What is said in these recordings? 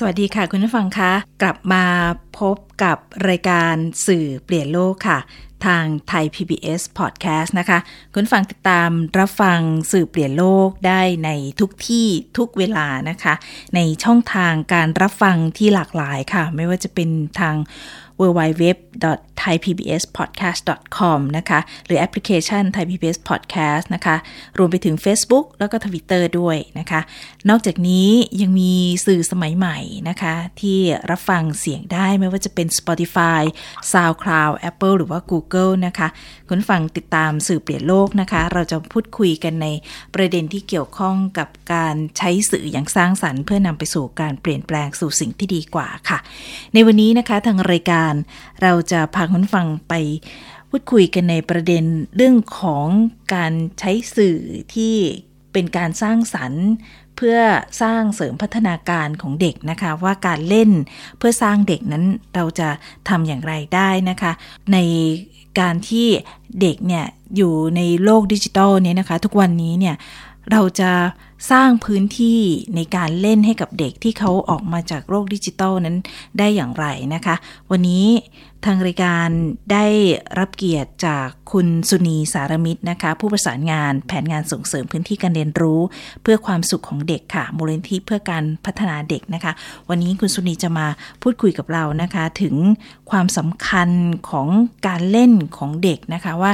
สวัสดีค่ะคุณผู้ฟังคะ กลับมาพบกับรายการสื่อเปลี่ยนโลกค่ะ ทางไทย PBS Podcast นะคะ คุณฟังติดตามรับฟังสื่อเปลี่ยนโลกได้ในทุกที่ทุกเวลานะคะ ในช่องทางการรับฟังที่หลากหลายค่ะ ไม่ว่าจะเป็นทาง www.thaipbspodcast.com นะคะ หรือแอปพลิเคชัน Thai PBS Podcast นะคะ รวมไปถึง Facebook แล้วก็ Twitter ด้วยนะคะ นอกจากนี้ยังมีสื่อสมัยใหม่นะคะ ที่รับฟังเสียงได้ไม่ว่าจะเป็น Spotify SoundCloud Apple หรือว่า Google นะคะคุณฟังติดตามสื่อเปลี่ยนโลกนะคะ เราจะพูดคุยกันในประเด็นที่เกี่ยวข้องกับการใช้สื่ออย่างสร้างสรรค์ เพื่อนำไปสู่การเปลี่ยนแปลงสู่สิ่งที่ดีกว่าค่ะ ในวันนี้นะคะทางรายการเราจะพาคุณฟังไปพูดคุยกันในประเด็นเรื่องของการใช้สื่อที่เป็นการสร้างสรรค์เพื่อสร้างเสริมพัฒนาการของเด็กนะคะ ว่าการเล่นเพื่อสร้างเด็กนั้นเราจะทำอย่างไรได้นะคะ ในการที่เด็กเนี่ยอยู่ในโลกดิจิทัลนี้นะคะ ทุกวันนี้เนี่ย เราจะสร้างพื้นที่ในการเล่นให้กับเด็กที่เขาออกมาจากโลกดิจิทัลนั้นได้อย่างไรนะคะ วันนี้ทางรายการได้รับเกียรติจากคุณสุนีสารมิตรนะคะ ผู้ประสานงานแผนงานส่งเสริมพื้นที่การเรียนรู้ เพื่อความสุขของเด็กค่ะ มูลนิธิเพื่อการพัฒนาเด็กนะคะ วันนี้คุณสุนีจะมาพูดคุยกับเรานะคะ ถึงความสำคัญของการเล่นของเด็กนะคะว่า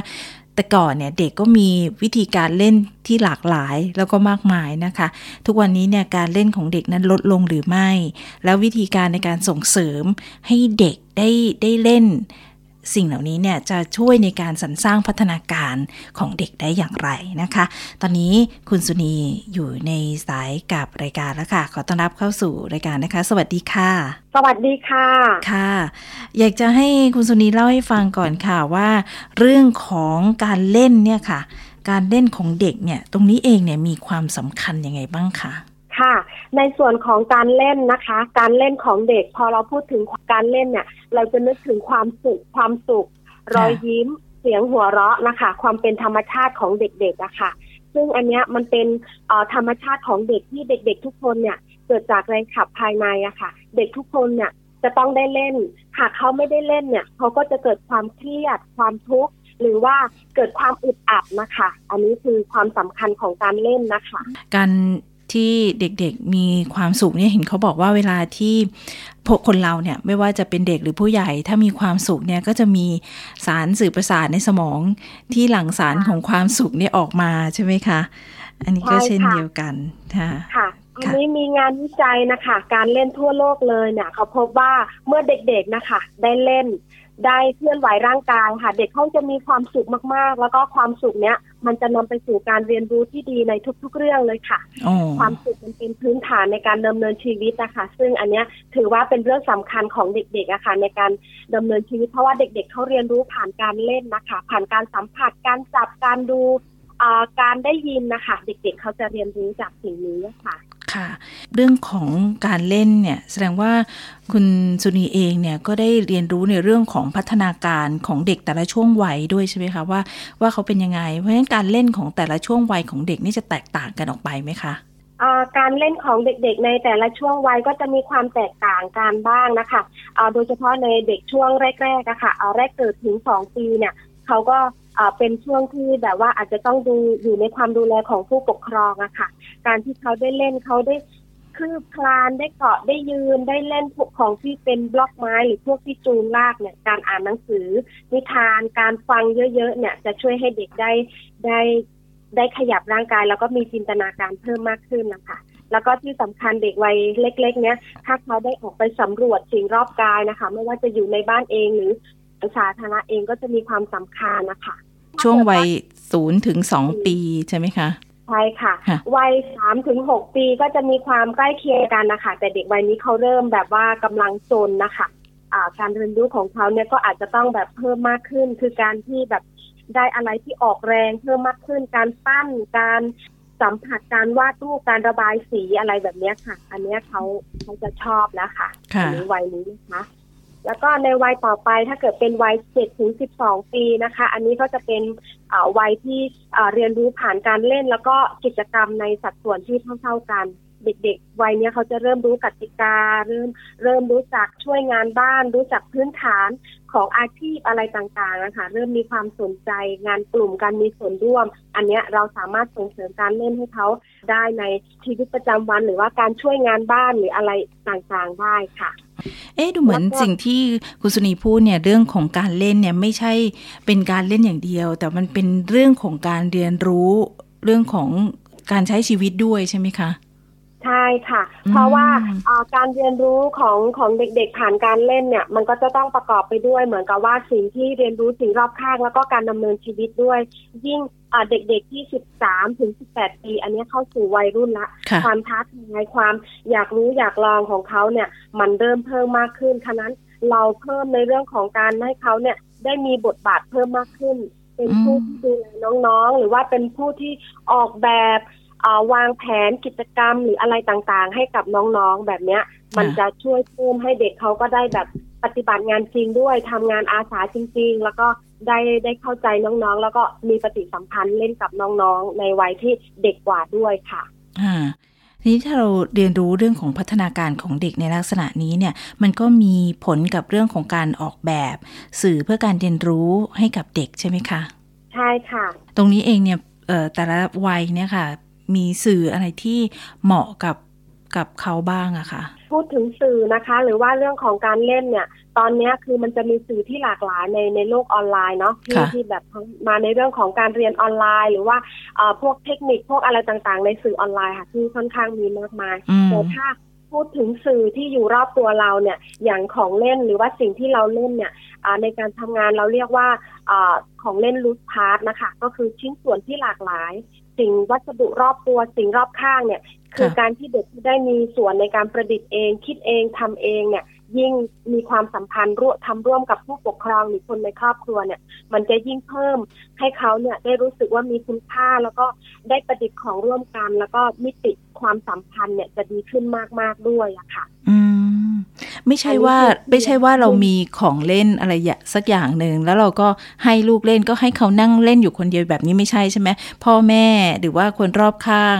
แต่ก่อนเนี่ยเด็กก็มีวิธีการเล่นที่หลากหลายแล้วก็มากมายนะคะ ทุกวันนี้เนี่ยการเล่นของเด็กนั้นลดลงหรือไม่ แล้ววิธีการในการส่งเสริมให้เด็กได้ได้เล่น สิ่งเหล่านี้เนี่ยจะช่วยในการสรรสร้างพัฒนาการของเด็กได้อย่างไรนะคะ ตอนนี้คุณสุนีอยู่ในสายกับรายการแล้วค่ะ ขอต้อนรับเข้าสู่รายการนะคะ สวัสดีค่ะ สวัสดีค่ะ ค่ะ อยากจะให้คุณสุนีเล่าให้ฟังก่อนค่ะว่า เรื่องของการเล่นเนี่ยค่ะ การเล่นของเด็กเนี่ย ตรงนี้เองเนี่ยมีความสำคัญยังไงบ้างคะ ค่ะ ในส่วนของการเล่นนะคะ การเล่นของเด็ก พอเราพูดถึงการเล่นเนี่ย เราจะนึกถึงความสุขความสุข รอยยิ้มเสียงหัวเราะนะคะ ความเป็นธรรมชาติของเด็กๆอะค่ะซึ่งอันเนี้ยมันเป็นธรรมชาติของเด็กที่เด็ก ๆ ทุกคนเนี่ยเกิดจากแรงขับภายในอะค่ะ เด็กทุกคนเนี่ยจะต้องได้เล่น หากเขาไม่ได้เล่นเนี่ยเขาก็จะเกิดความเครียด ความทุกข์หรือว่าเกิดความอึดอัดนะคะ อันนี้คือความสำคัญของการเล่นนะคะ การ ที่เด็กๆมีความสุขเนี่ยเห็นเขาบอกว่าเวลาที่พวกคนเราเนี่ยไม่ว่าจะเป็นเด็กหรือผู้ใหญ่ถ้ามีความสุขเนี่ยก็จะมีสารสื่อประสาทในสมองที่หลั่งสารของความสุขเนี่ยออกมาใช่ไหมคะ อันนี้ก็เช่นเดียวกันค่ะค่ะอันนี้มีงานวิจัยนะคะ การเล่นทั่วโลกเลยเนี่ยเขาพบว่าเมื่อเด็กๆนะคะ ได้เล่นได้เคลื่อนไหวร่างกายค่ะ เด็กเขาจะมีความสุขมากๆ แล้วก็ความสุขเนี้ย มันจะนำไปสู่การเรียนรู้ที่ดีในทุก ๆ เรื่องเลยค่ะ ความสุขมันเป็นพื้นฐานในการดำเนินชีวิตนะคะซึ่งอันเนี้ยถือว่าเป็นเรื่องสำคัญของเด็กๆอะค่ะในการดำเนินชีวิตเพราะว่าเด็ก ๆเขาเรียนรู้ผ่านการเล่นนะคะ ผ่านการสัมผัสการจับการดูการได้ยินนะคะ เด็กๆ เขาจะเรียนรู้จากสิ่งนี้ค่ะ ค่ะ เรื่องของการเล่นเนี่ยแสดงว่าคุณสุนีเองเนี่ยก็ได้เรียนรู้ในเรื่องของพัฒนาการของเด็กแต่ละช่วงวัยด้วยใช่ไหมคะว่าว่าเขาเป็นยังไง เพราะฉะนั้นการเล่นของแต่ละช่วงวัยของเด็กนี่จะแตกต่างกันออกไปไหมคะการเล่นของเด็กๆในแต่ละช่วงวัยก็จะมีความแตกต่างกันบ้างนะคะโดยเฉพาะในเด็กช่วงแรกๆอะค่ะแรกเกิดถึงสองปีเนี่ยเขาก็ เป็นช่วงที่แบบว่าอาจจะต้องดูอยู่ในความดูแลของผู้ปกครองอะค่ะ การที่เขาได้เล่นเขาได้คืบคลานได้เกาะได้ยืนได้เล่นพวกของที่เป็นบล็อกไม้หรือพวกที่จูงลากเนี่ยการอ่านหนังสือ นิทานการฟังเยอะๆเนี่ย จะช่วยให้เด็กได้ได้ได้ขยับร่างกาย แล้วก็มีจินตนาการเพิ่มมากขึ้นนะคะแล้วก็ที่สำคัญเด็กวัยเล็ก ๆ เนี้ยถ้าเขาได้ออกไปสำรวจสิ่งรอบกายนะคะ ไม่ว่าจะอยู่ในบ้านเองหรือ สาธารณะเองก็จะมีความสำคัญนะคะช่วงวัยศูนย์ถึงสองปีใช่ไหมคะใช่ค่ะ วัยสามถึงหกปีก็จะมีความใกล้เคียงกันนะคะ แต่เด็กวัยนี้เขาเริ่มแบบว่ากำลังโซนนะคะการเรียนรู้ของเขาเนี่ยก็อาจจะต้องแบบเพิ่มมากขึ้น คือการที่แบบได้อะไรที่ออกแรงเพิ่มมากขึ้น การปั้นการสัมผัสการวาดรูปการระบายสีอะไรแบบนี้ค่ะ อันนี้เขาเขาจะชอบแล้วค่ะอันนี้วัยนี้นะคะ แล้วก็ในวัยต่อไปถ้าเกิดเป็นวัยเจ็ดถึงสิบสองปีนะคะ อันนี้ก็จะเป็นวัยที่เรียนรู้ผ่านการเล่น แล้วก็กิจกรรมในสัดส่วนที่เท่าๆกัน เด็กๆวัยนี้เขาจะเริ่มรู้กติกา เริ่มเริ่มรู้จักช่วยงานบ้าน รู้จักพื้นฐานของอาชีพอะไรต่างๆนะคะเริ่มมีความสนใจงานกลุ่มการมีส่วนร่วม อันนี้เราสามารถส่งเสริมการเล่นให้เขาได้ในชีวิตประจำวัน หรือว่าการช่วยงานบ้านหรืออะไรต่างๆได้ค่ะ เอ๊ดูเหมือนสิ่งที่คุณสุนีพูดเนี่ยเรื่องของการเล่นเนี่ยไม่ใช่เป็นการเล่นอย่างเดียว แต่มันเป็นเรื่องของการเรียนรู้เรื่องของการใช้ชีวิตด้วยใช่ไหมคะ ใช่ค่ะ เพราะว่าการเรียนรู้ของของเด็กๆผ่านการเล่นเนี่ย มันก็จะต้องประกอบไปด้วยเหมือนกับว่าสิ่งที่เรียนรู้สิ่งรอบข้างแล้วก็การดำเนินชีวิตด้วย ยิ่งเด็กๆที่สิบสามถึงสิบแปดปี อันนี้เข้าสู่วัยรุ่นละ ความท้าทายความอยากรู้อยากลองของเขาเนี่ย มันเริ่มเพิ่มมากขึ้นฉะนั้นเราเพิ่มในเรื่องของการให้เขาเนี่ยได้มีบทบาทเพิ่มมากขึ้น เป็นผู้ที่ดูแลน้องๆ หรือว่าเป็นผู้ที่ออกแบบ วางแผนกิจกรรมหรืออะไรต่างๆ ให้กับน้องๆแบบเนี้ย มันจะช่วยเพิ่มให้เด็กเขาก็ได้แบบปฏิบัติงานจริงด้วยทำงานอาสาจริง ๆ แล้วก็ได้ได้เข้าใจน้องๆ แล้วก็มีปฏิสัมพันธ์เล่นกับน้องๆ ในวัยที่เด็กกว่าด้วยค่ะทีนี้ถ้าเราเรียนรู้เรื่องของพัฒนาการของเด็กในลักษณะนี้เนี่ย มันก็มีผลกับเรื่องของการออกแบบ สื่อเพื่อการเรียนรู้ให้กับเด็กใช่ไหมคะ ใช่ค่ะ ตรงนี้เองเนี่ยแต่ละวัยเนี่ยค่ะ มีสื่ออะไรที่เหมาะกับกับเขาบ้างอะคะ่ะพูดถึงสื่อนะคะ หรือว่าเรื่องของการเล่นเนี่ย ตอนนี้คือมันจะมีสื่อที่หลากหลายในในโลกออนไลน์เนาะที่ที่แบบมาในเรื่องของการเรียนออนไลน์ หรือว่าพวกเทคนิคพวกอะไรต่างๆ ในสื่อออนไลน์ค่ะที่ค่อนข้างมีมากมายแต่ถ้าพูดถึงสื่อที่อยู่รอบตัวเราเนี่ยอย่างของเล่นหรือว่าสิ่งที่เราเล่นเนี่ยในการทำงานเราเรียกว่าอของเล่นลูสพาร์ทนะคะ ก็คือชิ้นส่วนที่หลากหลาย สิ่งวัสดุรอบตัวสิ่งรอบข้างเนี่ย คือการที่เด็กได้มีส่วนในการประดิษฐ์เอง คิดเองทำเองเนี่ย ยิ่งมีความสัมพันธ์ร่วมทำร่วมกับผู้ปกครองหรือคนในครอบครัวเนี่ย มันจะยิ่งเพิ่มให้เขาเนี่ยได้รู้สึกว่ามีคุณค่าแล้วก็ได้ประดิษฐ์ของร่วมกัน แล้วก็มิติความสัมพันธ์เนี่ยจะดีขึ้นมากๆด้วยอะค่ะ อืม ไม่ใช่ว่าไม่ใช่ว่าเรามีของเล่นอะไรสักอย่างหนึ่งแล้วเราก็ให้ลูกเล่นก็ให้เขานั่งเล่นอยู่คนเดียวแบบนี้ไม่ใช่ใช่ไหมพ่อแม่หรือว่าคนรอบข้าง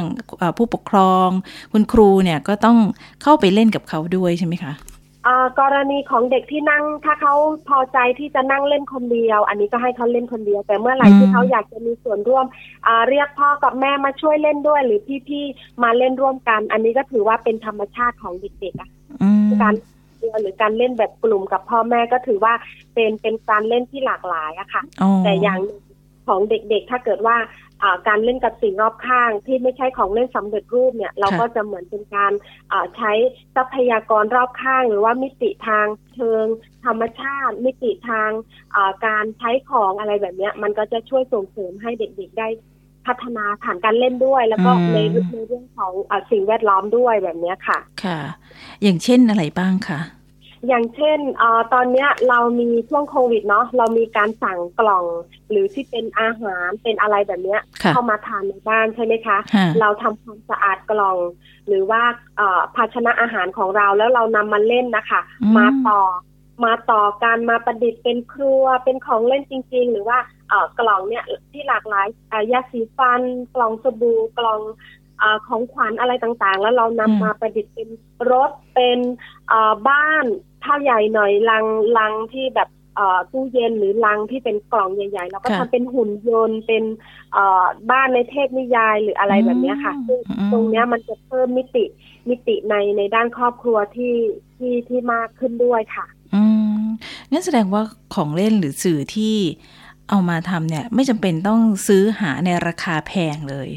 ผู้ปกครอง คุณครูเนี่ยก็ต้องเข้าไปเล่นกับเขาด้วยใช่ไหมคะ กรณีของเด็กที่นั่งถ้าเขาพอใจที่จะนั่งเล่นคนเดียว อันนี้ก็ให้เขาเล่นคนเดียว แต่เมื่อไหร่ที่เขาอยากจะมีส่วนร่วมเรียกพ่อกับแม่มาช่วยเล่นด้วย หรือพี่ๆมาเล่นร่วมกัน อันนี้ก็ถือว่าเป็นธรรมชาติของเด็กๆอะการเดียวหรือการเล่นแบบกลุ่มกับพ่อแม่ก็ถือว่าเป็นเป็นการเล่นที่หลากหลายอะค่ะ แต่อย่างของเด็กๆ ถ้าเกิดว่า การเล่นกับสิ่งรอบข้าง ที่ไม่ใช่ของเล่นสำเร็จรูปเนี่ยเราก็จะเหมือนเป็นการใช้ทรัพยากรรอบข้าง หรือว่ามิติทางเชิงธรรมชาติ มิติทางการใช้ของอะไรแบบนี้มันก็จะช่วยส่งเสริมให้เด็กๆได้พัฒนาผ่านการเล่นด้วย แล้วก็ในในเรื่องของอสิ่งแวดล้อมด้วยแบบนี้ค่ะ ค่ะ อย่างเช่นอะไรบ้างคะ อย่างเช่นอตอนนี้เรามีช่วงโควิดเนาะเรามีการสั่งกล่องหรือที่เป็นอาหารเป็นอะไรแบบนี้เข้ามาทานในบ้านใช่ไหมคะ เราทำความสะอาดกล่อง หรือว่าภาชนะอาหารของเราแล้วเรานำมาเล่นนะคะ มาต่อมาต่อการมาประดิษฐ์เป็นครัวเป็นของเล่นจริง ๆ หรือว่าเออกล่องเนี่ยที่หลากหลายยาสีฟัน กล่องสบู่กล่อง อของขวัญอะไรต่างๆ แล้วเรานำมาประดิษฐ์เป็นรถเป็นบ้านถ้าใหญ่หน่อยลังลังที่แบบตู้เย็นหรือลังที่เป็นกล่องใหญ่ๆเราก็ทำเป็นหุ่นยนต์เป็นบ้านในเทพนิยายหรืออะไรแบบนี้ค่ะซึ่งตรงนี้มันจะเพิ่มมิติมิติในในด้านครอบครัวที่ที่ที่มากขึ้นด้วยค่ะ อืมงั้นแสดงว่าของเล่นหรือสื่อที่เอามาทำเนี่ย ไม่จำเป็นต้องซื้อหาในราคาแพงเลย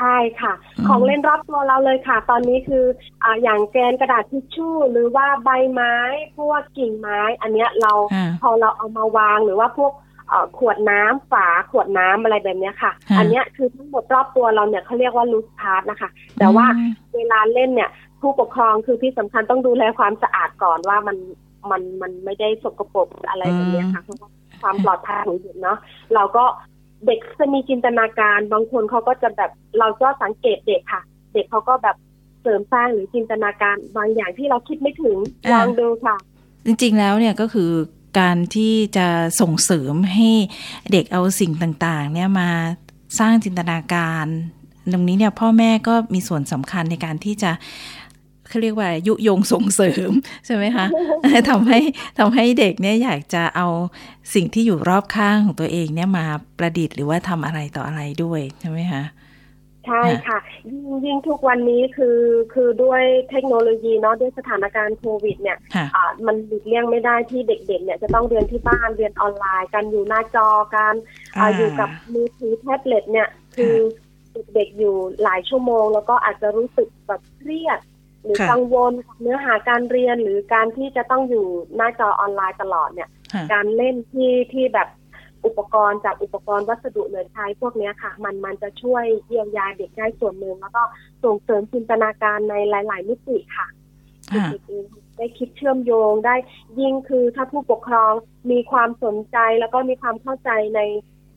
ใช่ค่ะ ของเล่นรอบตัวเราเลยค่ะ ตอนนี้คือออย่างแกนกระดาษทิชชู่ หรือว่าใบไม้พวกกิ่งไม้ อันเนี้ยเราพอเราเอามาวางหรือว่าพวกขวดน้ำฝาขวดน้ำอะไรแบบนี้ค่ะ อันเนี้ยคือทั้งหมดรอบตัวเราเนี่ยเขาเรียกว่าลูสพาร์ทนะคะ แต่ว่าเวลาเล่นเนี่ย ผู้ปกครองคือที่สำคัญต้องดูแลความสะอาดก่อนว่ามันมันมันไม่ได้สกปรกอะไรแบบเนี้ยค่ะเพราะว่าความปลอดภัยของเด็กเนาะเราก็ เด็กจะมีจินตนาการบางคนเขาก็จะแบบเราก็สังเกตเด็กค่ะ เด็กเขาก็แบบเสริมสร้างหรือจินตนาการบางอย่างที่เราคิดไม่ถึงอ่าลองดูค่ะ จริงๆแล้วเนี่ยก็คือการที่จะส่งเสริมให้เด็กเอาสิ่งต่างๆ เนี่ยมาสร้างจินตนาการ ตรงนี้เนี่ยพ่อแม่ก็มีส่วนสำคัญในการที่จะ เขาเรียกว่ายุยงส่งเสริมใช่ไหมคะทำให้ทำให้เด็กเนี่ยอยากจะเอาสิ่งที่อยู่รอบข้างของตัวเองเนี่ยมาประดิษฐ์หรือว่าทำอะไรต่ออะไรด้วยใช่ไหมคะใช่ค่ะ ยิ่งยิ่งทุกวันนี้คือคือด้วยเทคโนโลยีเนาะด้วยสถานการณ์โควิด เนี่ยค่ะอ่ามันหลีกเลี่ยงไม่ได้ที่เด็กๆ เนี่ยจะต้องเรียนที่บ้านเรียนออนไลน์ กันอยู่หน้าจอกันอ่าอ่าอยู่กับมือถือแท็บเล็ตเนี่ยคือเด็กๆอยู่หลายชั่วโมง แล้วก็อาจจะรู้สึกแบบเครียด หรือค่ะกังวลกับเนื้อหาการเรียนหรือการที่จะต้องอยู่หน้าจอออนไลน์ตลอดเนี่ยค่ะการเล่นที่ที่แบบอุปกรณ์จากอุปกรณ์วัสดุเหลือใช้พวกเนี้ยค่ะ มันมันจะช่วยเยียวยาเด็กได้ส่วนหนึ่งแล้วก็ส่งเสริมจินตนาการในหลาย ๆ มิติค่ะค่ะเด็กๆเองได้คิดเชื่อมโยงได้ยิ่งคือถ้าผู้ปกครองมีความสนใจแล้วก็มีความเข้าใจใน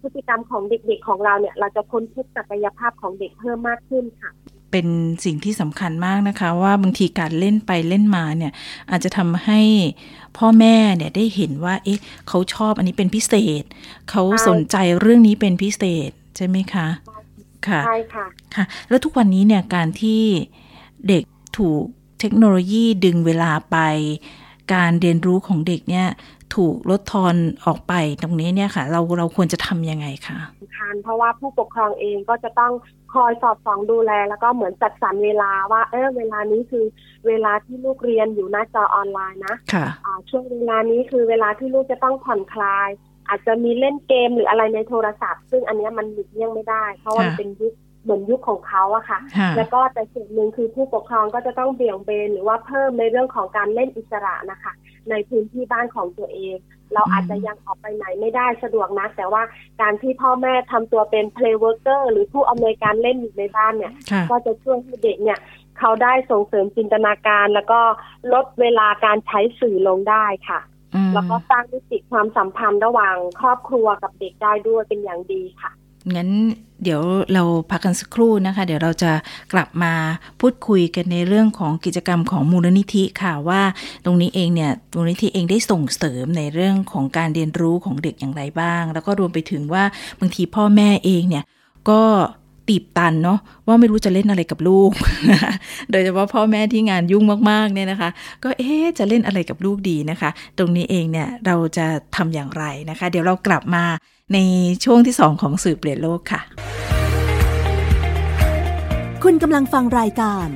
พฤติกรรมของเด็กๆของเราเนี่ย เราจะค้นพบศักยภาพของเด็กเพิ่มมากขึ้นค่ะ เป็นสิ่งที่สำคัญมากนะคะ ว่าบางทีการเล่นไปเล่นมาเนี่ย อาจจะทำให้พ่อแม่เนี่ยได้เห็นว่า เอ๊ะ เขาชอบอันนี้เป็นพิเศษ เขาใช่สนใจเรื่องนี้เป็นพิเศษใช่ไหมคะค่ะใช่ค่ะค่ะ แล้วทุกวันนี้เนี่ยการที่เด็กถูกเทคโนโลยีดึงเวลาไป การเรียนรู้ของเด็กเนี่ยถูกลดทอนออกไปตรงนี้เนี่ยค่ะ เราเราควรจะทำยังไงคะสำคัญเพราะว่าผู้ปกครองเองก็จะต้อง คอยสอดส่องดูแล แล้วก็เหมือนจัดสรรเวลาว่า เออเวลานี้คือเวลาที่ลูกเรียนอยู่หน้าจอออนไลน์นะค่ะอ่าช่วงเวลานี้คือเวลาที่ลูกจะต้องผ่อนคลาย อาจจะมีเล่นเกมหรืออะไรในโทรศัพท์ ซึ่งอันเนี้ยมันหลีกเลี่ยงไม่ได้ เพราะว่ามันค่ะเป็นยุคเหมือนยุคของเขาอะค่ะค่ะ แล้วก็แต่ส่วนหนึ่งคือผู้ปกครองก็จะต้องเบี่ยงเบนหรือว่าเพิ่มในเรื่องของการเล่นอิสระนะคะ ในพื้นที่บ้านของตัวเอง เราอืมอาจจะยังออกไปไหนไม่ได้สะดวกนะ แต่ว่าการที่พ่อแม่ทำตัวเป็น play worker หรือผู้อำนวยการเล่นอยู่ในบ้านเนี่ยค่ะก็จะช่วยให้เด็กเนี่ยเขาได้ส่งเสริมจินตนาการแล้วก็ลดเวลาการใช้สื่อลงได้ค่ะอืมแล้วก็สร้างมิติความสัมพันธ์ระหว่างครอบครัวกับเด็กได้ด้วยเป็นอย่างดีค่ะ งั้นเดี๋ยวเราพักกันสักครู่นะคะ เดี๋ยวเราจะกลับมาพูดคุยกันในเรื่องของกิจกรรมของมูลนิธิค่ะว่า ตรงนี้เองเนี่ยมูลนิธิเองได้ส่งเสริมในเรื่องของการเรียนรู้ของเด็กอย่างไรบ้าง แล้วก็รวมไปถึงว่าบางทีพ่อแม่เองเนี่ยก็ ตีบตันเนาะว่าไม่รู้จะเล่นอะไรกับลูก โดยเฉพาะพ่อแม่ที่งานยุ่งมากๆเนี่ยนะคะ ก็เอ๊จะเล่นอะไรกับลูกดีนะคะ ตรงนี้เองเนี่ยเราจะทำอย่างไรนะคะ เดี๋ยวเรากลับมาในช่วงที่ 2 ของสื่อเปลี่ยนโลกค่ะ คุณกำลังฟังรายการ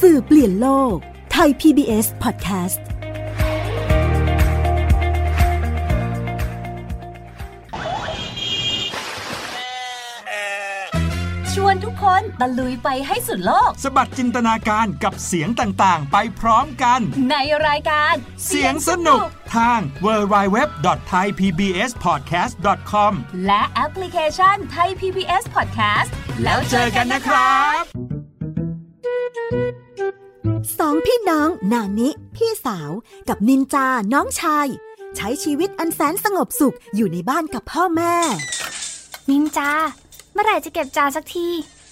สื่อเปลี่ยนโลกไทย PBS Podcast คนตะลุยไปให้สุดโลก สบัดจินตนาการกับเสียงต่างๆ ไปพร้อมกัน ในรายการ เสียงสนุกทาง www.thaipbspodcast.com และแอปพลิเคชันไทย PBS Podcast แล้วเจอกันนะครับสองพี่น้องนานิ พี่สาวกับนินจาน้องชาย ใช้ชีวิตอันแสนสงบสุขอยู่ในบ้านกับพ่อแม่ นินจา เมื่อไหร่จะเก็บจานสักที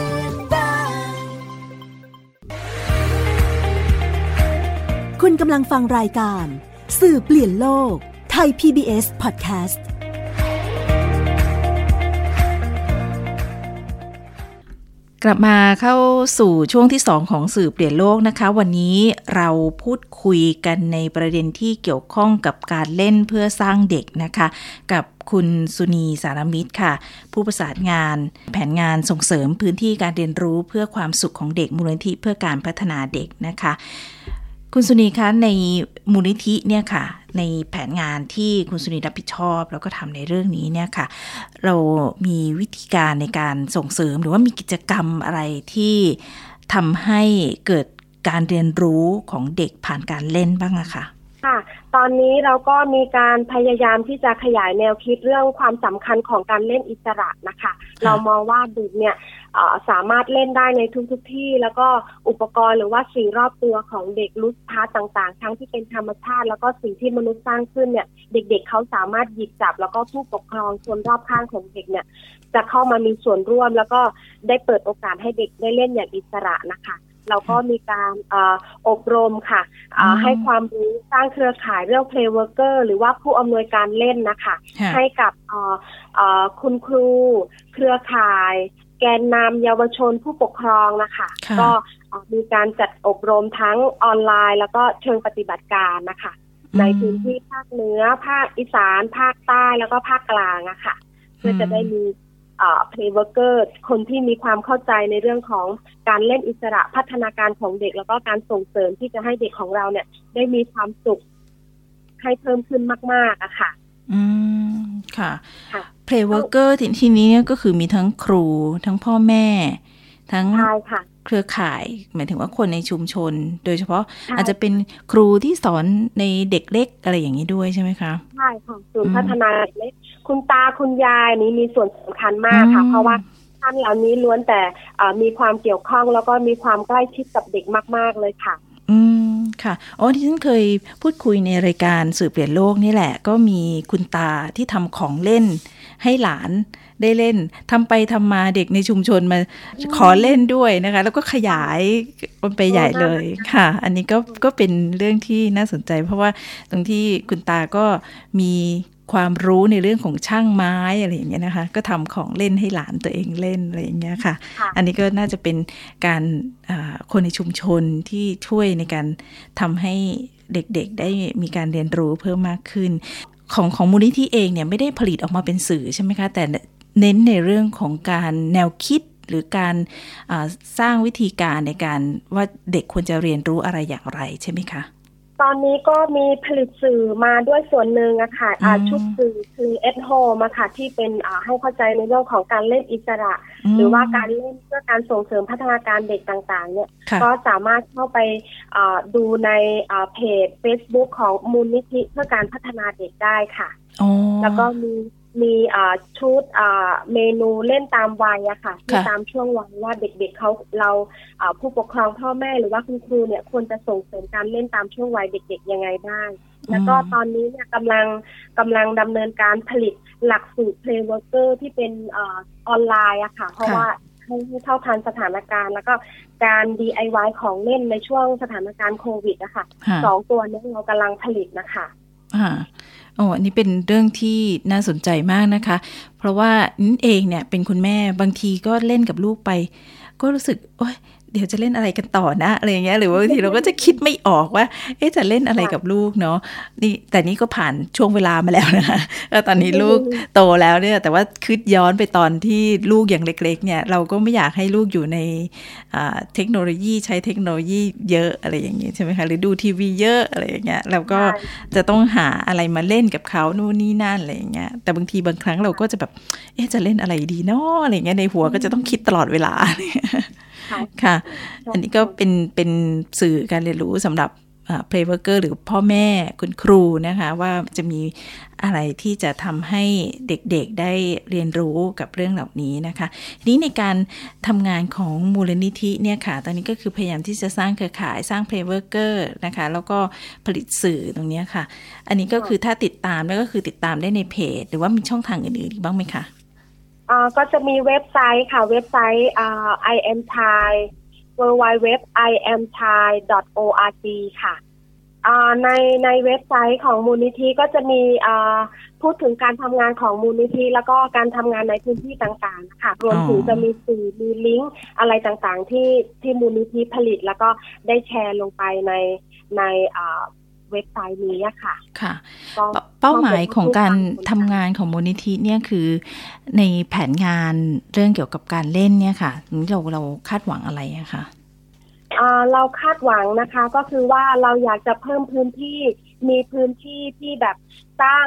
น คุณกำลังฟังรายการ สื่อเปลี่ยนโลก ไทย PBS Podcast กลับมาเข้าสู่ช่วงที่ 2 ของสื่อเปลี่ยนโลกนะคะ วันนี้เราพูดคุยกันในประเด็นที่เกี่ยวข้องกับการเล่นเพื่อสร้างเด็กนะคะ กับคุณสุนีสารมิตรค่ะ ผู้ประสานงาน แผนงานส่งเสริมพื้นที่การเรียนรู้เพื่อความสุขของเด็กมูลนิธิเพื่อการพัฒนาเด็กนะคะ คุณสุนีคะในมูลนิธิเนี่ยค่ะ ในแผนงานที่คุณสุนีรับผิดชอบ แล้วก็ทำในเรื่องนี้เนี่ยค่ะ เรามีวิธีการในการส่งเสริมหรือว่ามีกิจกรรมอะไรที่ทำให้เกิดการเรียนรู้ของเด็กผ่านการเล่นบ้างอะค่ะ ค่ะ ตอนนี้เราก็มีการพยายามที่จะขยายแนวคิดเรื่องความสำคัญของการเล่นอิสระนะคะ เรามองว่าเด็กเนี่ยเอ่อสามารถเล่นได้ในทุกๆที่ แล้วก็อุปกรณ์หรือว่าสิ่งรอบตัวของเด็กรู้พาร์ตต่างๆ ทั้งที่เป็นธรรมชาติ แล้วก็สิ่งที่มนุษย์สร้างขึ้นเนี่ย เด็กๆเขาสามารถหยิบจับ แล้วก็ผู้ปกครองคนรอบข้างของเด็กเนี่ย จะเข้ามามีส่วนร่วม แล้วก็ได้เปิดโอกาสให้เด็กได้เล่นอย่างอิสระนะคะ เราก็มีการเอออบรมค่ะเอ่ออืมให้ความรู้สร้างเครือข่ายเรื่อง play worker หรือว่าผู้อำนวยการเล่นนะคะค่ะให้กับเอ่อเอ่อคุณครู เครือข่าย แกนนำเยาวชนผู้ปกครองนะคะค่ะก็เอ่อมีการจัดอบรมทั้งออนไลน์ แล้วก็เชิงปฏิบัติการนะคะ ในพื้นที่ภาคเหนือ ภาคอีสาน ภาคใต้แล้วก็ภาคกลางอะค่ะ เพื่อจะได้มี เอ่อ play worker คนที่มีความเข้าใจในเรื่องของการเล่นอิสระพัฒนาการของเด็ก แล้วก็การส่งเสริมที่จะให้เด็กของเราเนี่ย ได้มีความสุขให้เพิ่มขึ้นมาก ๆอะค่ะ อืมค่ะค่ะ play worker ทีทีนี้เนี่ยก็คือมีทั้งครูทั้งพ่อแม่ ทั้งใช่ค่ะเครือข่าย หมายถึงว่าคนในชุมชน โดยเฉพาะใช่อาจจะเป็นครูที่สอนในเด็กเล็กอะไรอย่างนี้ด้วยใช่ไหมคะใช่ค่ะศูนอืย์มพัฒนาเด็กเล็ก คุณตาคุณยายนี้มีส่วนสำคัญมากค่ะอืมเพราะว่าท่านเหล่านี้ล้วนแต่เอ่อมีความเกี่ยวข้องแล้วก็มีความใกล้ชิดกับเด็กมาก ๆเลยค่ะ อืมค่ะอ๋อที่ฉันเคยพูดคุยในรายการสื่อเปลี่ยนโลกนี่แหละ ก็มีคุณตาที่ทำของเล่น ให้หลานได้เล่นทำไปทำมาเด็กในชุมชนมาขอเล่นด้วยนะคะ แล้วก็ขยายมันไปใหญ่เลยค่ะ อันนี้ก็ก็เป็นเรื่องที่น่าสนใจ เพราะว่าตรงที่คุณตาก็มี ความรู้ในเรื่องของช่างไม้อะไรอย่างเงี้ยนะคะ ก็ทำของเล่นให้หลานตัวเองเล่นอะไรอย่างเงี้ยค่ะค่ะอันนี้ก็น่าจะเป็นการอ่าคนในชุมชนที่ช่วยในการทำให้เด็กๆ ได้มีการเรียนรู้เพิ่มมากขึ้น ของของมูลนิธิเองเนี่ยไม่ได้ผลิตออกมาเป็นสื่อใช่ไหมคะ แต่เน้นในเรื่องของการแนวคิดหรือการอ่าสร้างวิธีการในการว่าเด็กควรจะเรียนรู้อะไรอย่างไรใช่ไหมคะ ตอนนี้ก็มีผลิตสื่อมาด้วยส่วนหนึ่งอะค่ะอ่าอืมชุดสื่อคือ at home อะค่ะ ที่เป็นอ่าให้เข้าใจในเรื่องของการเล่นอิสระมหรือว่าการเล่นเพื่อการส่งเสริมพัฒนาการเด็กต่าง ๆ เนี่ยค่ะก็สามารถเข้าไปอ่าดูในอ่าเพจ Facebook ของมูลนิธิเพื่อการพัฒนาเด็กได้ค่ะอ๋อแล้วก็มี มีอ่าชุดอ่าเมนูเล่นตามวัยอะค่ะที่ค่ะตามช่วงวัยว่าเด็กๆเขาเราอ่าผู้ปกครองพ่อแม่หรือว่าคุณครูเนี่ยควรจะส่งเสริมการเล่นตามช่วงวัยเด็กๆยังไงบ้างแล้วก็ตอนนี้เนี่ยกำลังกำลังดำเนินการผลิตหลักสูตร Play Worker ที่เป็นอาออนไลน์อะค่ะ เพราะค่ะว่าให้ให้เท่าทันสถานการณ์ แล้วก็การ DIY ของเล่นในช่วงสถานการณ์โควิดอะค่ะค่ะสองตัวนี้เรากำลังผลิตนะคะอ่า โอ้อันนี้เป็นเรื่องที่น่าสนใจมากนะคะ เพราะว่านินเองเนี่ยเป็นคุณแม่บางทีก็เล่นกับลูกไป ก็รู้สึกโอ้ย เดี๋ยวจะเล่นอะไรกันต่อนะอะไรอย่างเงี้ยหรือว่าบางทีเราก็จะคิดไม่ออกว่า เอ๊ะจะเล่นอะไรกับลูกเนาะนี่แต่นี่ก็ผ่านช่วงเวลามาแล้วนะคะแล้วตอนนี้ลูกโตแล้วเนี่ย แต่ว่าคิดย้อนไปตอนที่ลูกอย่างเล็ก ๆ เนี่ย เราก็ไม่อยากให้ลูกอยู่ในอ่าเทคโนโลยีใช้เทคโนโลยีเยอะอะไรอย่างเงี้ยใช่ไหมคะหรือดูทีวีเยอะอะไรอย่างเงี้ยแล้วก็ใช่จะต้องหาอะไรมาเล่นกับเขานู่นนี่นั่นอะไรอย่างเงี้ยแต่บางทีบางครั้งเราก็จะแบบ เอ๊ะจะเล่นอะไรดีเนาะอะไรอย่างเงี้ยในหัวก็จะต้องคิดตลอดเวลาค่ะ ค่ะ อันนี้ก็เป็นเป็นสื่อการเรียนรู้สำหรับ playworker หรือพ่อแม่คุณครูนะคะ ว่าจะมีอะไรที่จะทำให้เด็กๆได้เรียนรู้กับเรื่องเหล่านี้นะคะทีนี้ในการทำงานของมูลนิธิเนี่ยค่ะ ตอนนี้ก็คือพยายามที่จะสร้างเครือข่ายสร้าง playworker นะคะ แล้วก็ผลิตสื่อตรงเนี้ยค่ะ อันนี้ก็คือถ้าติดตามแล้วก็คือติดตามได้ในเพจ หรือว่ามีช่องทางอื่นๆอีกบ้างไหมคะอ่า ก็จะมีเว็บไซต์ค่ะ เว็บไซต์อ่า i am thai w w w i am thai org ค่ะอ่าในในเว็บไซต์ของมูลนิธิก็จะมีอ่าพูดถึงการทำงานของมูลนิธิ แล้วก็การทำงานในพื้นที่ต่างๆนะคะรวมถึงอ๋อจะมีสื่อมีลิงก์อะไรต่างๆ ที่ที่มูลนิธิผลิต แล้วก็ได้แชร์ลงไปในในอ่า เว็บไซต์นี้อะค่ะ ค่ะก็เป้าเป้าหมายของการก็ทำงานของมูลนิธิเนี่ยคือในแผนงานเรื่องเกี่ยวกับการเล่นเนี่ยค่ะเราเราคาดหวังอะไรอะคะอ่าเราคาดหวังนะคะก็คือว่าเราอยากจะเพิ่มพื้นที่มีพื้นที่ที่แบบสร้าง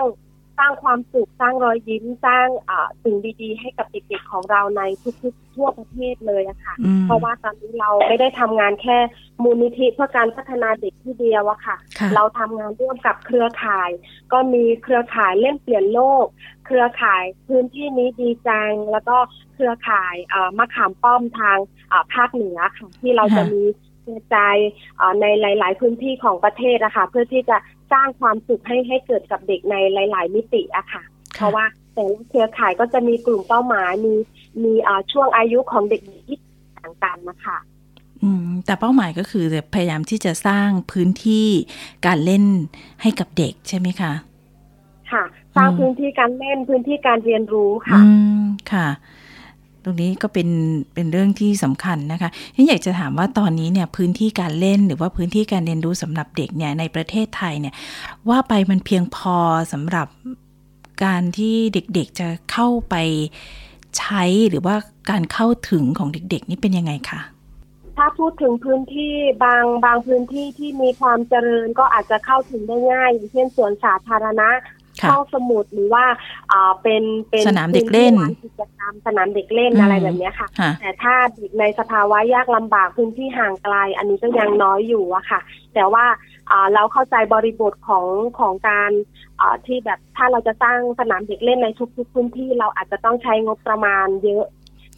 สร้างความสุขสร้างรอยยิ้มสร้างอ่าสิ่งดีๆ ให้กับเด็กๆของเราในทุกๆทั่วประเทศเลยอะค่ะอืมเพราะว่าตอนนี้เราไม่ได้ทำงานแค่มูลนิธิเพื่อการพัฒนาเด็กที่เดียวอะค่ะค่ะเราทำงานร่วมกับเครือข่าย ก็มีเครือข่ายเล่นเปลี่ยนโลก เครือข่ายพื้นที่นี้ดีจังแล้วก็เครือข่ายเอ่อมะขามป้อมทางเอ่อภาคเหนือค่ะที่เราจะค่ะมีกระจายเอ่อในหลาย ๆ พื้นที่ของประเทศอะค่ะเพื่อที่จะ สร้างความสุขให้ให้เกิดกับเด็กในหลาย ๆ มิติอะค่ะ เพราะว่าแต่ละเครือข่ายก็จะมีกลุ่มเป้าหมายมีมีเอ่อช่วงอายุของเด็กที่ต่างกันนะคะอืมแต่เป้าหมายก็คือจะพยายามที่จะสร้างพื้นที่การเล่นให้กับเด็กใช่ไหมคะ ค่ะ สร้างอืมพื้นที่การเล่นพื้นที่การเรียนรู้ค่ะ อืมค่ะ ตรงนี้ก็เป็นเป็นเรื่องที่สำคัญนะคะฉันอยากจะถามว่าตอนนี้เนี่ยพื้นที่การเล่นหรือว่าพื้นที่การเรียนรู้สำหรับเด็กเนี่ยในประเทศไทยเนี่ยว่าไปมันเพียงพอสำหรับการที่เด็กๆจะเข้าไปใช้หรือว่าการเข้าถึงของเด็กๆ นี่เป็นยังไงคะถ้าพูดถึงพื้นที่บางบางพื้นที่ที่มีความเจริญก็อาจจะเข้าถึงได้ง่ายอย่างเช่นสวนสาธารณะ ห้องสมุดหรือว่าอ่าเป็นเป็นสนามเด็กเล่นพื้ที่ลานกิจกรรมสนามเด็กเล่นอืมอะไรแบบเนี้ยค่ะค่ะ แต่ถ้าเด็กในสภาวะยากลำบากพื้นที่ห่างไกล อันนี้ก็ยังน้อยอยู่อะค่ะ แต่ว่าอ่าเราเข้าใจบริบทของของการอ่าที่แบบถ้าเราจะสร้างสนามเด็กเล่นในทุกๆพื้นที่เราอาจจะต้องใช้งบประมาณเยอะ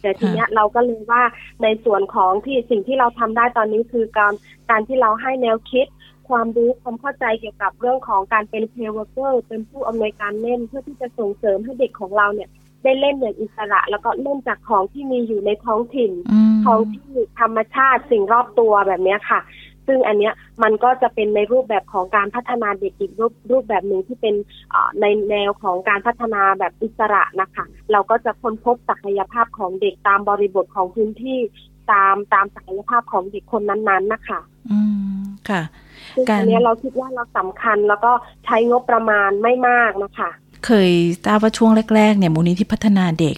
แต่ทีเนี้ยเราก็เลยว่าในส่วนของที่สิ่งที่เราทำได้ตอนนี้คือการการที่เราให้แนวคิด ความรู้ความเข้าใจเกี่ยวกับเรื่องของการเป็น playworker เป็นผู้อำนวยการเล่นเพื่อที่จะส่งเสริมให้เด็กของเราเนี่ย ได้เล่นอย่างอิสระ แล้วก็เล่นจากของที่มีอยู่ในท้องถิ่นอืมท้องที่ธรรมชาติสิ่งรอบตัวแบบเนี้ยค่ะ ซึ่งอันเนี้ยมันก็จะเป็นในรูปแบบของการพัฒนาเด็กอีกรูปรูปแบบหนึ่งที่เป็นอ่าในแนวของการพัฒนาแบบอิสระนะคะ เราก็จะค้นพบศักยภาพของเด็กตามบริบทของพื้นที่ตามตามศักยภาพของเด็กคนนั้น ๆ นะคะ อืม ค่ะ ซึ่งการอันเนี้ยเราคิดว่าเราสำคัญแล้วก็ใช้งบประมาณไม่มากนะคะ เคยทราบว่าช่วงแรกๆเนี่ยมูลนิธิพัฒนาเด็ก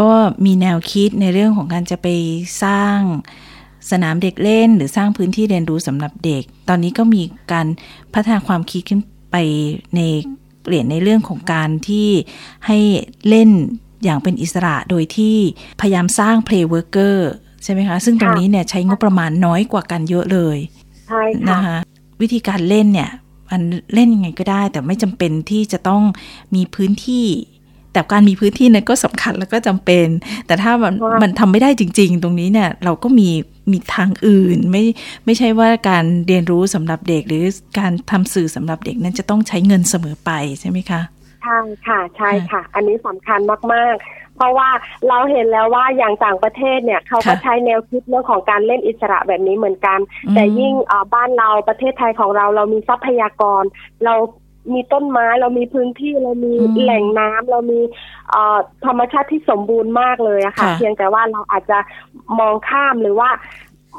ก็มีแนวคิดในเรื่องของการจะไปสร้างสนามเด็กเล่น หรือสร้างพื้นที่เรียนรู้สำหรับเด็ก ตอนนี้ก็มีการพัฒนาความคิดขึ้นไปในเปลี่ยนในเรื่องของการที่ให้เล่นอย่างเป็นอิสระโดยที่พยายามสร้าง play worker ใช่ไหมคะ ซึ่งตรงนี้เนี่ยใช้งบประมาณน้อยกว่ากันเยอะเลยใช่ค่ะนะคะ วิธีการเล่นเนี่ยมันเล่นยังไงก็ได้ แต่ไม่จำเป็นที่จะต้องมีพื้นที่ แต่การมีพื้นที่นั้นก็สำคัญแล้วก็จำเป็น แต่ถ้ามันค่ะมันทำไม่ได้จริง ๆ ตรงนี้เนี่ย เราก็มีมีทางอื่น ไม่ไม่ใช่ว่าการเรียนรู้สำหรับเด็ก หรือการทำสื่อสำหรับเด็กนั้นจะต้องใช้เงินเสมอไปใช่ไหมคะใช่ค่ะใช่ค่ะ อันนี้สำคัญมากๆ เพราะว่าเราเห็นแล้วว่าอย่างต่างประเทศเนี่ยเขาก็ค่ะใช้แนวคิดเรื่องของการเล่นอิสระแบบนี้เหมือนกันอืมแต่ยิ่งเอ่อบ้านเราประเทศไทยของเราเรามีทรัพยากร เรามีต้นไม้เรามีพื้นที่เรามีแหล่งน้ำเรามีเอ่อธรรมชาติที่สมบูรณ์มากเลยอะค่ะค่ะ เพียงแต่ว่าเราอาจจะมองข้ามหรือว่า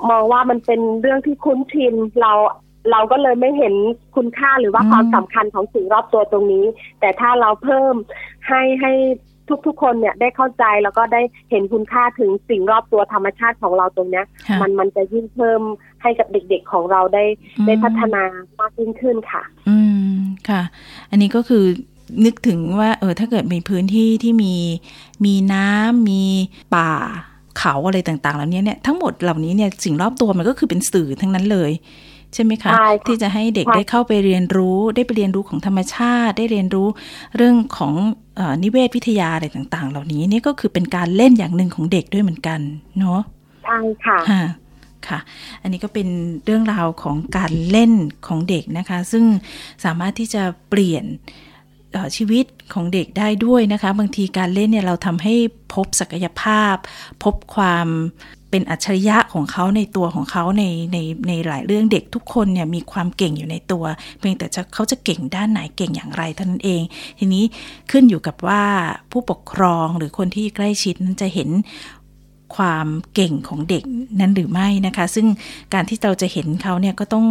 มองว่ามันเป็นเรื่องที่คุ้นชินเราเราก็เลยไม่เห็นคุณค่าหรือว่าอืมความสำคัญของสิ่งรอบตัวตรงนี้ แต่ถ้าเราเพิ่มให้ให้ ทุก ๆ คนเนี่ยได้เข้าใจแล้วก็ได้เห็นคุณค่าถึงสิ่งรอบตัวธรรมชาติของเราตรงเนี้ยค่ะมันมันจะยิ่งเพิ่มให้กับเด็กๆของเราได้ได้พัฒนามากยิ่งขึ้นค่ะ อืมค่ะ อันนี้ก็คือนึกถึงว่า เออถ้าเกิดมีพื้นที่ที่มีมีน้ำมีป่าเขาอะไรต่างๆ เหล่านี้เนี่ยทั้งหมดเหล่านี้เนี่ยสิ่งรอบตัวมันก็คือเป็นสื่อทั้งนั้นเลย ใช่ไหมคะใช่ค่ะที่จะให้เด็กใช่ได้เข้าไปเรียนรู้ ได้ไปเรียนรู้ของธรรมชาติ ได้เรียนรู้เรื่องของเออนิเวศวิทยาอะไรต่าง ๆ เหล่านี้นี่ก็คือเป็นการเล่นอย่างหนึ่งของเด็กด้วยเหมือนกันเนาะใช่ค่ะค่ะค่ะอันนี้ก็เป็นเรื่องราวของการเล่นของเด็กนะคะ ซึ่งสามารถที่จะเปลี่ยนเอ่อ ชีวิตของเด็กได้ด้วยนะคะ บางทีการเล่นเนี่ยเราทำให้พบศักยภาพ พบความเป็นอัจฉริยะของเขาในตัวของเขาในในในหลายเรื่องเด็กทุกคนเนี่ยมีความเก่งอยู่ในตัว เพียงแต่จะเขาจะเก่งด้านไหนเก่งอย่างไรเท่านั้นเอง ทีนี้ขึ้นอยู่กับว่าผู้ปกครองหรือคนที่ใกล้ชิดนั้นจะเห็นความเก่งของเด็กนั้นหรือไม่นะคะ ซึ่งการที่เราจะเห็นเขาเนี่ยก็ต้อง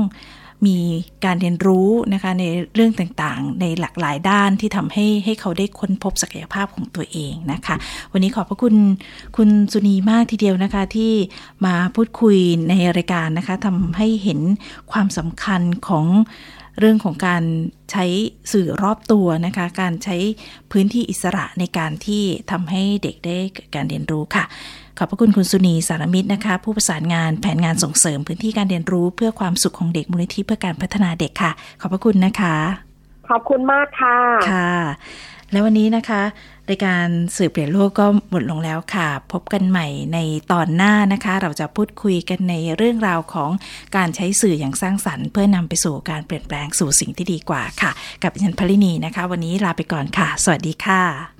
มีการเรียนรู้นะคะในเรื่องต่างๆ ในหลากหลายด้านที่ทำให้ให้เขาได้ค้นพบศักยภาพของตัวเองนะคะ วันนี้ขอบพระคุณคุณสุนีมากทีเดียวนะคะที่มาพูดคุยในรายการนะคะทำให้เห็นความสำคัญของเรื่องของการใช้สื่อรอบตัวนะคะ การใช้พื้นที่อิสระในการที่ทำให้เด็กได้การเรียนรู้ค่ะ ขอบพระคุณคุณสุนีสารมิตรนะคะ ผู้ประสานงานแผนงานส่งเสริมพื้นที่การเรียนรู้เพื่อความสุขของเด็กมูลนิธิเพื่อการพัฒนาเด็กค่ะ ขอบพระคุณนะคะ ขอบคุณมากค่ะค่ะ แล้ววันนี้นะคะรายการสื่อเปลี่ยนโลกก็หมดลงแล้วค่ะ พบกันใหม่ในตอนหน้านะคะ เราจะพูดคุยกันในเรื่องราวของการใช้สื่ออย่างสร้างสรรค์ เพื่อนำไปสู่การเปลี่ยนแปลงสู่สิ่งที่ดีกว่าค่ะ กับดิฉันพลินีนะคะ วันนี้ลาไปก่อนค่ะ สวัสดีค่ะ